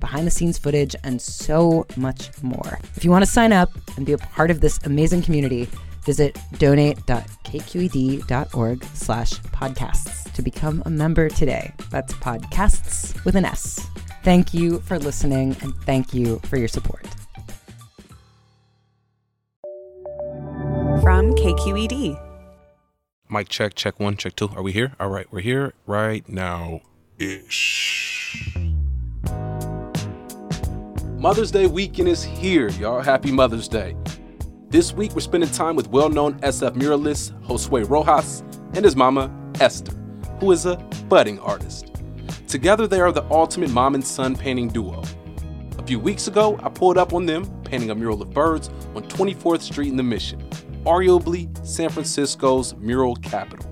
behind the scenes footage, and so much more. If you want to sign up and be a part of this amazing community, visit donate.kqed.org slash podcasts to become a member today. That's podcasts with an S. Thank you for listening and thank you for your support. From KQED. Mic check, check one, check two. Are we here? All right, we're here right now ish. Mother's Day weekend is here, y'all. Happy Mother's Day. This week, we're spending time with well known SF muralist Josue Rojas and his mama, Esther, who is a budding artist. Together, they are the ultimate mom and son painting duo. A few weeks ago, I pulled up on them painting a mural of birds on 24th Street in the Mission, arguably San Francisco's mural capital.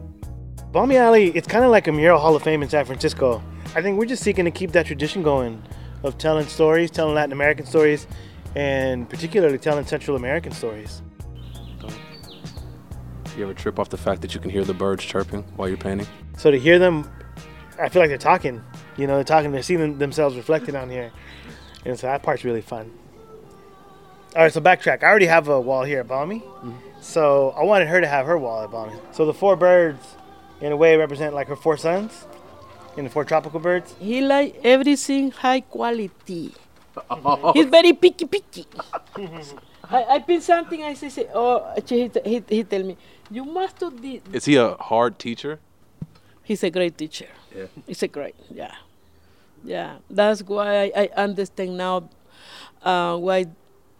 Balmy Alley, it's kind of like a mural hall of fame in San Francisco. I think we're just seeking to keep that tradition going of telling stories, telling Latin American stories, and particularly telling Central American stories. You ever trip off the fact that you can hear the birds chirping while you're painting? So to hear them, I feel like they're talking. You know, they're talking, they're seeing themselves reflected on here. And so that part's really fun. All right, so backtrack. I already have a wall here at Balmy. Mm-hmm. So I wanted her to have her wall at Balmy. So the four birds in a way represent like her four sons in the four tropical birds. He like everything high quality. He's very picky picky. I, I pin something, I say, say oh, he, he, he tell me, you must do this. Is he a hard teacher? He's a great teacher. Yeah. He's a great, yeah. Yeah, that's why I, I understand now uh, why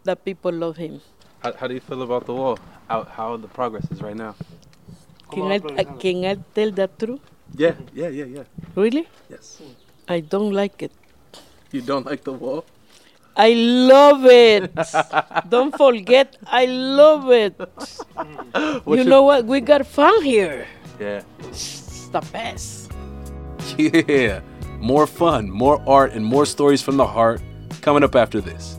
the people love him. How, how do you feel about the wall? How, how the progress is right now? Can I, uh, can I tell the truth? Yeah, yeah, yeah, yeah. Really? Yes. I don't like it. You don't like the wall? I love it. don't forget, I love it. you know what? We got fun here. Yeah. It's the best. Yeah. More fun, more art, and more stories from the heart coming up after this.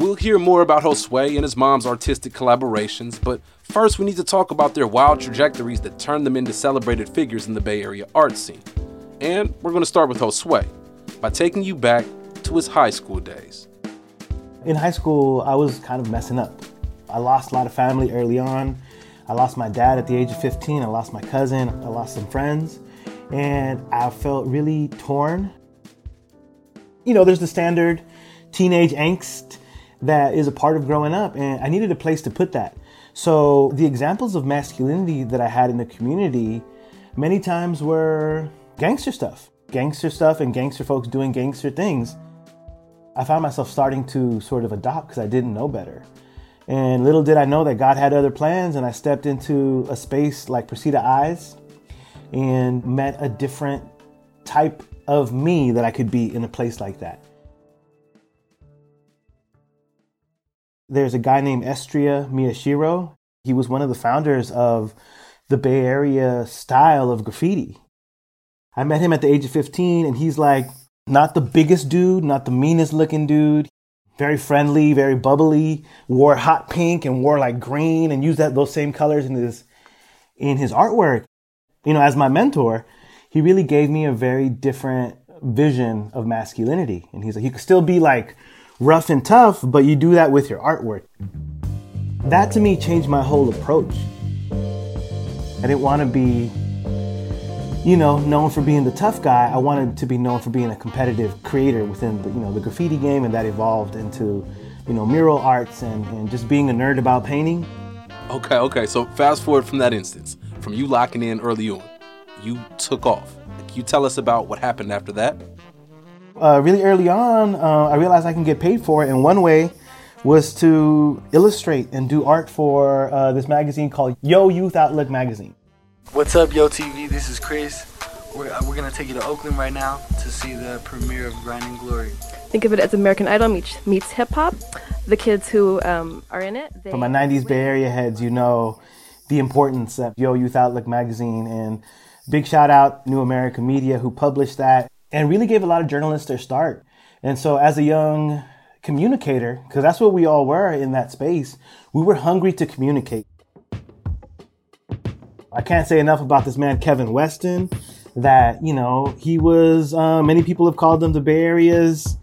We'll hear more about Josue and his mom's artistic collaborations, but first we need to talk about their wild trajectories that turned them into celebrated figures in the Bay Area art scene. And we're going to start with Josue by taking you back to his high school days. In high school, I was kind of messing up. I lost a lot of family early on. I lost my dad at the age of 15. I lost my cousin. I lost some friends. And I felt really torn. You know, there's the standard teenage angst that is a part of growing up, and I needed a place to put that. So the examples of masculinity that I had in the community many times were gangster stuff, gangster stuff, and gangster folks doing gangster things. I found myself starting to sort of adopt because I didn't know better. And little did I know that God had other plans, and I stepped into a space like Precita Eyes and met a different type of me that I could be in a place like that. There's a guy named Estria Miyashiro. He was one of the founders of the Bay Area style of graffiti. I met him at the age of 15, and he's like not the biggest dude, not the meanest looking dude. Very friendly, very bubbly. Wore hot pink and wore like green, and used that those same colors in his in his artwork. You know, as my mentor, he really gave me a very different vision of masculinity. And he's like, you could still be like rough and tough, but you do that with your artwork. That to me changed my whole approach. I didn't want to be, you know, known for being the tough guy. I wanted to be known for being a competitive creator within the, you know, the graffiti game, and that evolved into, you know, mural arts and, and just being a nerd about painting. Okay, okay. So fast forward from that instance, from you locking in early on, you took off. Can you tell us about what happened after that? Uh, really early on, uh, I realized I can get paid for it, and one way was to illustrate and do art for uh, this magazine called Yo Youth Outlook Magazine. What's up, Yo TV? This is Chris. We're, uh, we're gonna take you to Oakland right now to see the premiere of Grinding Glory. Think of it as American Idol meets, meets hip hop. The kids who um, are in it. They For my 90s Bay Area heads, you know the importance of Yo Youth Outlook magazine. And big shout out New American Media who published that and really gave a lot of journalists their start. And so as a young communicator, because that's what we all were in that space, we were hungry to communicate. I can't say enough about this man, Kevin Weston, that, you know, he was, uh, many people have called him the Bay Area's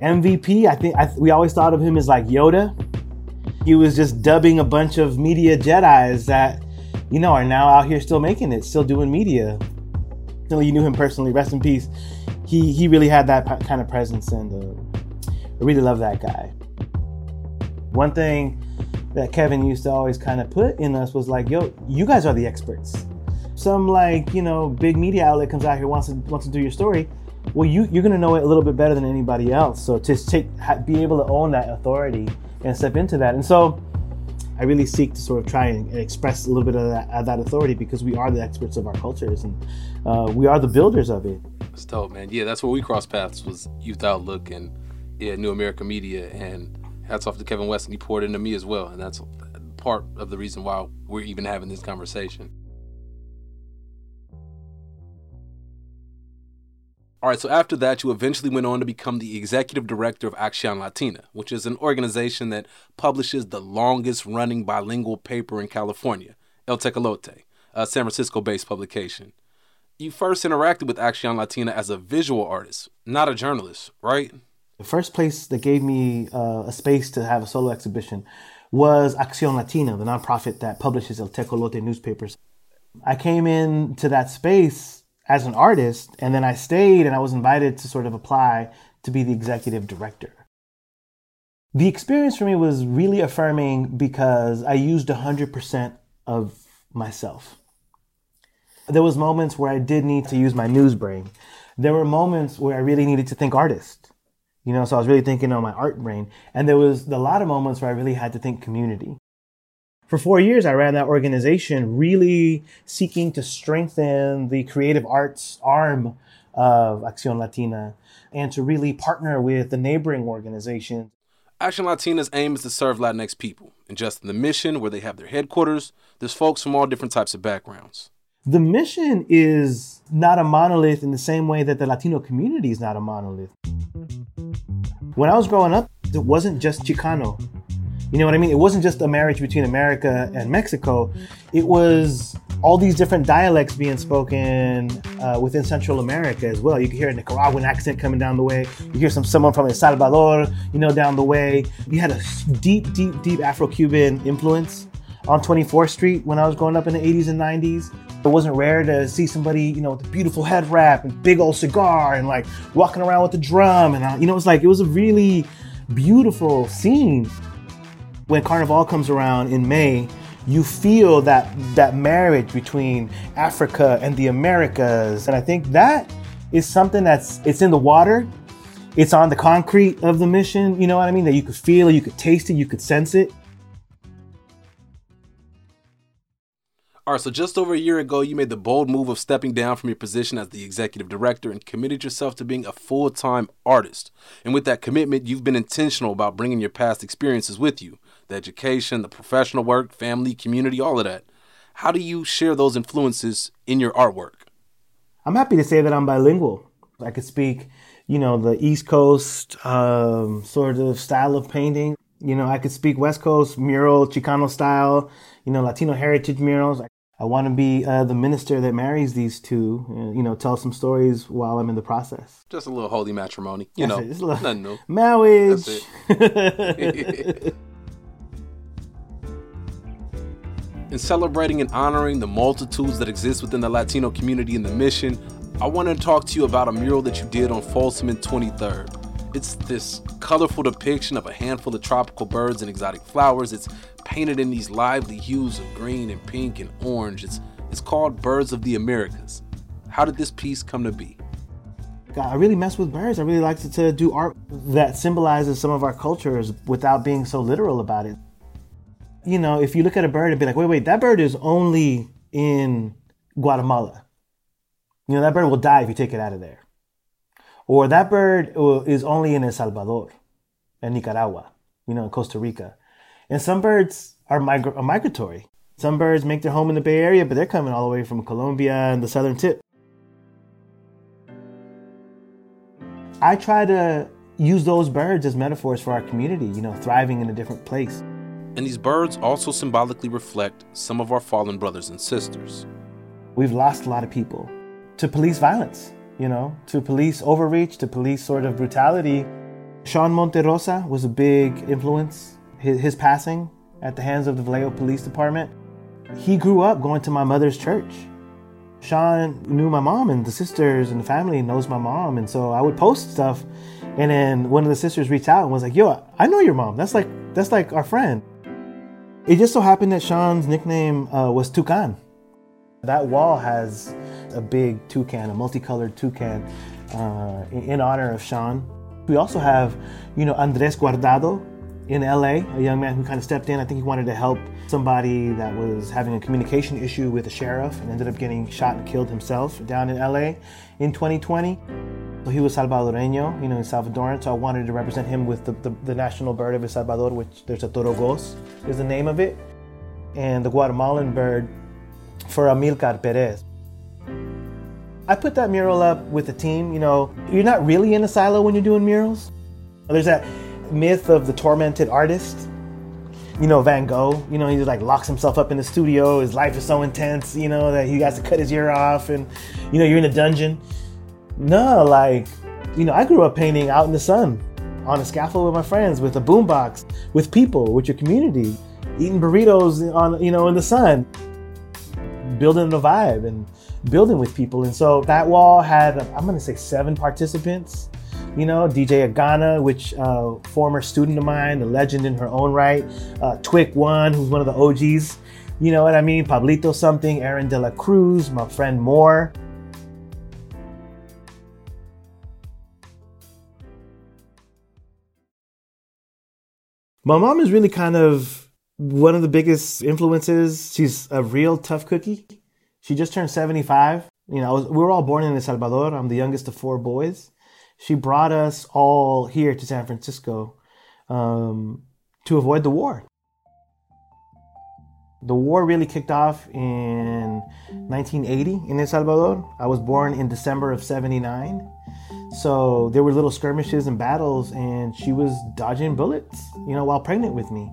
MVP. I think I, we always thought of him as like Yoda. He was just dubbing a bunch of media Jedi's that, you know, are now out here still making it, still doing media. You knew him personally. Rest in peace. He he really had that kind of presence, and uh, I really love that guy. One thing that Kevin used to always kind of put in us was like, "Yo, you guys are the experts." Some like you know big media outlet comes out here wants to wants to do your story. Well, you you're gonna know it a little bit better than anybody else. So to take be able to own that authority and step into that, and so I really seek to sort of try and express a little bit of that, of that authority because we are the experts of our cultures and uh, we are the builders of it. That's dope, man. Yeah, that's where we crossed paths was Youth Outlook and yeah, New American Media. And hats off to Kevin West, and he poured into me as well. And that's part of the reason why we're even having this conversation. All right, so after that, you eventually went on to become the executive director of Acción Latina, which is an organization that publishes the longest running bilingual paper in California, El Tecolote, a San Francisco based publication. You first interacted with Acción Latina as a visual artist, not a journalist, right? The first place that gave me uh, a space to have a solo exhibition was Acción Latina, the nonprofit that publishes El Tecolote newspapers. I came into that space as an artist, and then I stayed and I was invited to sort of apply to be the executive director. The experience for me was really affirming because I used 100% of myself. There was moments where I did need to use my news brain. There were moments where I really needed to think artist. You know, so I was really thinking on my art brain. And there was a lot of moments where I really had to think community for four years, I ran that organization, really seeking to strengthen the creative arts arm of Acción Latina and to really partner with the neighboring organizations. Acción Latina's aim is to serve Latinx people. And just in the mission, where they have their headquarters, there's folks from all different types of backgrounds. The mission is not a monolith in the same way that the Latino community is not a monolith. When I was growing up, it wasn't just Chicano you know what I mean? It wasn't just a marriage between America and Mexico. It was all these different dialects being spoken uh, within Central America as well. You can hear a Nicaraguan accent coming down the way. You hear some someone from El Salvador, you know, down the way. You had a deep, deep, deep Afro-Cuban influence on 24th Street when I was growing up in the 80s and 90s. It wasn't rare to see somebody, you know, with a beautiful head wrap and big old cigar and like walking around with a drum. And, uh, you know, it was like, it was a really beautiful scene when Carnival comes around in May, you feel that that marriage between Africa and the Americas. And I think that is something that's it's in the water. It's on the concrete of the mission, you know what I mean? That you could feel it, you could taste it, you could sense it. All right, so just over a year ago, you made the bold move of stepping down from your position as the executive director and committed yourself to being a full time artist. And with that commitment, you've been intentional about bringing your past experiences with you the education, the professional work, family, community, all of that. How do you share those influences in your artwork? I'm happy to say that I'm bilingual. I could speak, you know, the East Coast um, sort of style of painting. You know, I could speak West Coast mural, Chicano style, you know, Latino heritage murals. I want to be uh, the minister that marries these two, and, you know, tell some stories while I'm in the process. Just a little holy matrimony, you know, it. It's a nothing new. Marriage. That's it. In celebrating and honoring the multitudes that exist within the Latino community in the mission, I want to talk to you about a mural that you did on Folsom and 23rd. It's this colorful depiction of a handful of tropical birds and exotic flowers. It's painted in these lively hues of green and pink and orange. It's, it's called Birds of the Americas. How did this piece come to be? God, I really mess with birds. I really like to, to do art that symbolizes some of our cultures without being so literal about it. You know, if you look at a bird and be like, wait, wait, that bird is only in Guatemala. You know, that bird will die if you take it out of there. Or that bird uh, is only in El Salvador and Nicaragua, you know, in Costa Rica. And some birds are, migra- are migratory. Some birds make their home in the Bay Area, but they're coming all the way from Colombia and the southern tip. I try to use those birds as metaphors for our community, you know, thriving in a different place. And these birds also symbolically reflect some of our fallen brothers and sisters. We've lost a lot of people to police violence, you know, to police overreach, to police sort of brutality. Sean Monterrosa was a big influence. His, his passing at the hands of the Vallejo Police Department. He grew up going to my mother's church. Sean knew my mom and the sisters and the family knows my mom. And so I would post stuff. And then one of the sisters reached out and was like, yo, I know your mom. That's like, that's like our friend. It just so happened that Sean's nickname uh, was Toucan. That wall has a big toucan, a multicolored toucan, uh, in, honor of Sean. We also have, you know, Andres Guardado in LA, a young man who kind of stepped in. I think he wanted to help somebody that was having a communication issue with a sheriff and ended up getting shot and killed himself down in LA in 2020. So he was Salvadoreño, you know, in Salvadoran. So I wanted to represent him with the, the, the national bird of El Salvador, which there's a torogoz, is the name of it, and the Guatemalan bird for Amilcar Perez. I put that mural up with the team. You know, you're not really in a silo when you're doing murals. There's that myth of the tormented artist. You know, Van Gogh, you know, he like locks himself up in the studio. His life is so intense, you know, that he has to cut his ear off and, you know, you're in a dungeon. No, like, you know, I grew up painting out in the sun on a scaffold with my friends, with a boombox, with people, with your community, eating burritos on, you know, in the sun, building the vibe and building with people. And so that wall had, I'm to say seven participants. You know, DJ Agana, which uh, former student of mine, a legend in her own right. Uh, Twick One, who's one of the OGs. You know what I mean? Pablito something, Aaron De La Cruz, my friend Moore. My mom is really kind of one of the biggest influences. She's a real tough cookie. She just turned 75. You know, was, we were all born in El Salvador. I'm the youngest of four boys. She brought us all here to San Francisco um, to avoid the war. The war really kicked off in 1980 in El Salvador. I was born in December of 79. So there were little skirmishes and battles, and she was dodging bullets, you know, while pregnant with me.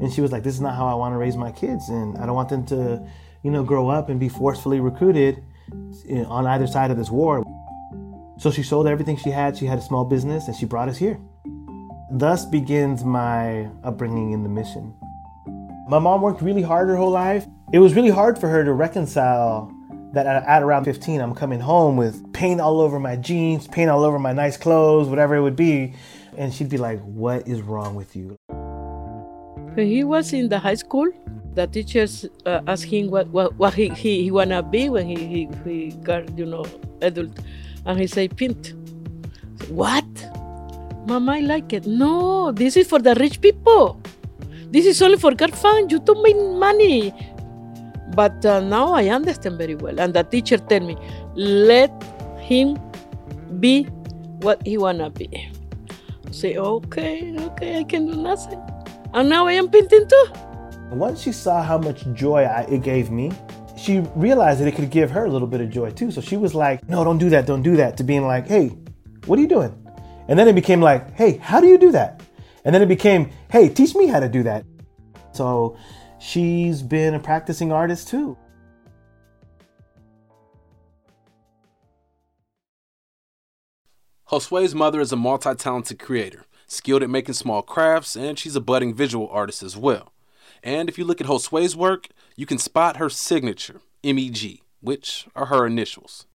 And she was like, This is not how I want to raise my kids, and I don't want them to, you know, grow up and be forcefully recruited eh, on either side of this war. So she sold everything she had. She had a small business, and she brought us here. Thus begins my upbringing in the mission. My mom worked really hard her whole life. It was really hard for her to reconcile that at, at, around 15, I'm coming home with paint all over my jeans, paint all over my nice clothes, whatever it would be. And she'd be like, What is wrong with you? When he was in the high school, The teachers uh, asked him what, what, what he, he, he wanna be when he, he, he got, you know, adult. And he said, Pint. What? Mama, I like it. No, this is for the rich people. This is only for God. You don't make money. But uh, now I understand very well. And the teacher tell me, let him be what he wanna be. I say, okay, okay, I can do nothing. And now I am painting too. Once she saw how much joy I, it gave me, she realized that it could give her a little bit of joy too. So she was like, no, don't do that, don't do that, to being like, hey, what are you doing? And then it became like, hey, how do you do that? And then it became, hey, teach me how to do that. So she's been a practicing artist too. Josue's mother is a multi talented creator, skilled at making small crafts, and she's a budding visual artist as well. And if you look at Josue's work, you can spot her signature, MEG, which are her initials.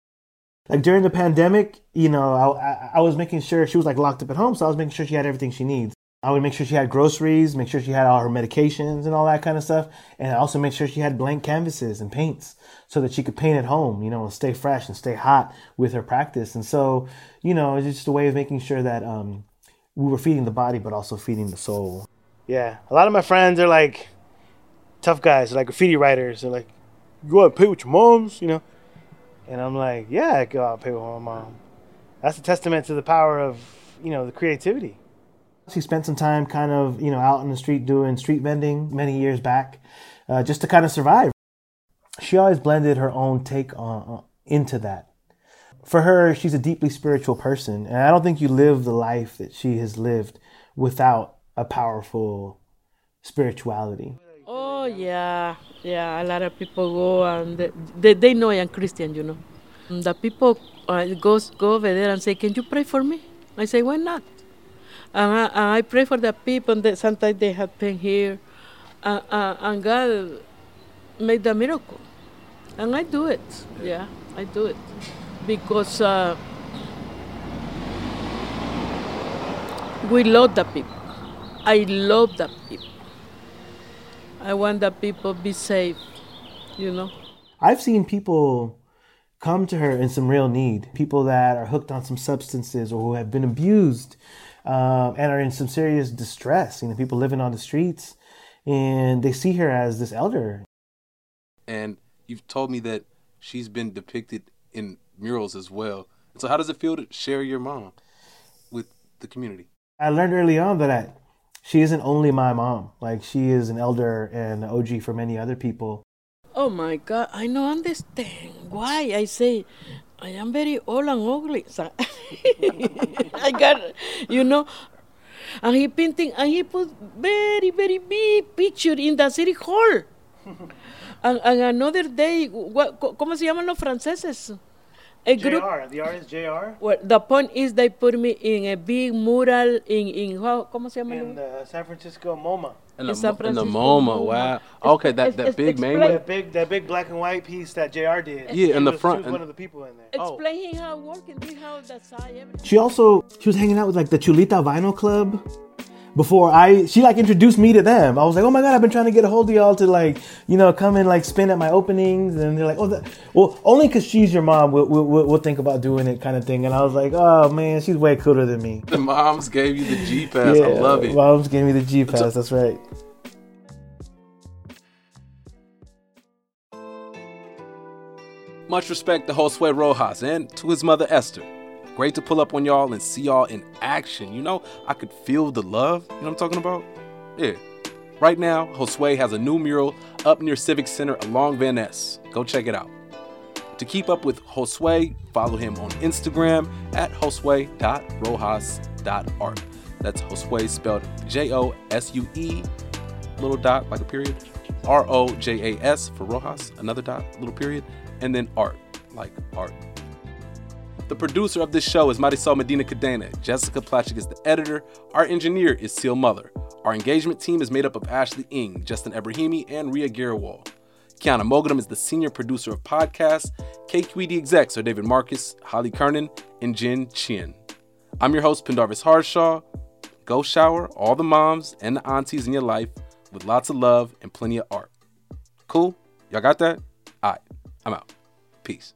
Like during the pandemic, you know, I, I, was making sure she was like locked up at home, so I was making sure she had everything she needs. I would make sure she had groceries, make sure she had all her medications and all that kind of stuff, and I also make sure she had blank canvases and paints so that she could paint at home, you know, and stay fresh and stay hot with her practice. And so, you know, it's just a way of making sure that um, we were feeding the body, but also feeding the soul. Yeah, a lot of my friends are like tough guys, like graffiti writers. They're like, "You go out and paint with your moms," you know, and I'm like, "Yeah, I go out and paint with my mom." That's a testament to the power of you know the creativity. She spent some time kind of, you know, out in the street doing street vending many years back, uh, just to kind of survive. She always blended her own take on, into that. For her, she's a deeply spiritual person, and I don't think you live the life that she has lived without a powerful spirituality. Oh yeah, yeah. A lot of people go and they, they, they know I am Christian, you know. And The people uh, goes go over there and say, "Can you pray for me?" I say, "Why not?" And I, and I pray for the people that sometimes they have pain here, uh, uh, and God made the miracle, and I do it. Yeah, I do it because uh, we love the people. I love the people. I want the people be safe, you know. I've seen people come to her in some real need. People that are hooked on some substances or who have been abused um, and are in some serious distress. You know, people living on the streets, and they see her as this elder. And you've told me that she's been depicted in murals as well. And So, how does it feel to share your mom with the community? I learned early on that I, she isn't only my mom. Like she is an elder and an OG for many other people. Oh my God, I don't understand why I say I am very old and ugly. So I got, you know, and he painting and he put very very big picture in the city hall. and, and another day, what, ¿cómo se llaman los franceses? A group, JR, the artist JR. Well, the point is they put me in a big mural in in how, ¿cómo se llama? In the San Francisco MoMA. In the, in, in the MoMA, wow. Ah, okay, that, it's, that it's, big main That one. big that big black and white piece that JR did. Yeah, in the was, front. She was one of the people in there. Explaining oh. how working, this how the side, everything. She also she was hanging out with like the Chulita Vinyl Club. Before I, she like introduced me to them. I was like, oh my god, I've been trying to get a hold of y'all to like, you know, come and like spin at my openings. And they're like, oh, that, well, only because she's your mom, we'll, we'll, we'll think about doing it, kind of thing. And I was like, oh man, she's way cooler than me. The moms gave you the G pass. I love it. Moms gave me the G pass. That's right. Much respect to Josue Rojas and to his mother Esther. Great to pull up on y'all and see y'all in action. You know, I could feel the love. You know what I'm talking about? Yeah. Right now, Josue has a new mural up near Civic Center along Van Ness. Go check it out. To keep up with Josue, follow him on Instagram at josue.rojas.art. That's Josue spelled J O S U E, little dot, like a period, R O J A S for Rojas, another dot, little period, and then art, like art. The producer of this show is Marisol Medina Cadena. Jessica Placzek is the editor. Our engineer is Seal Mother. Our engagement team is made up of Ashley Ing, Justin Ebrahimi, and Ria Girawal. Kyana Moghadam is the senior producer of podcasts. KQED execs are David Marcus, Holly Kernan, and Jen Chien. I'm your host, Pendarvis Harshaw. Go shower all the moms and the aunties in your life with lots of love and plenty of art. Cool? Y'all got that? All right, I'm out. Peace.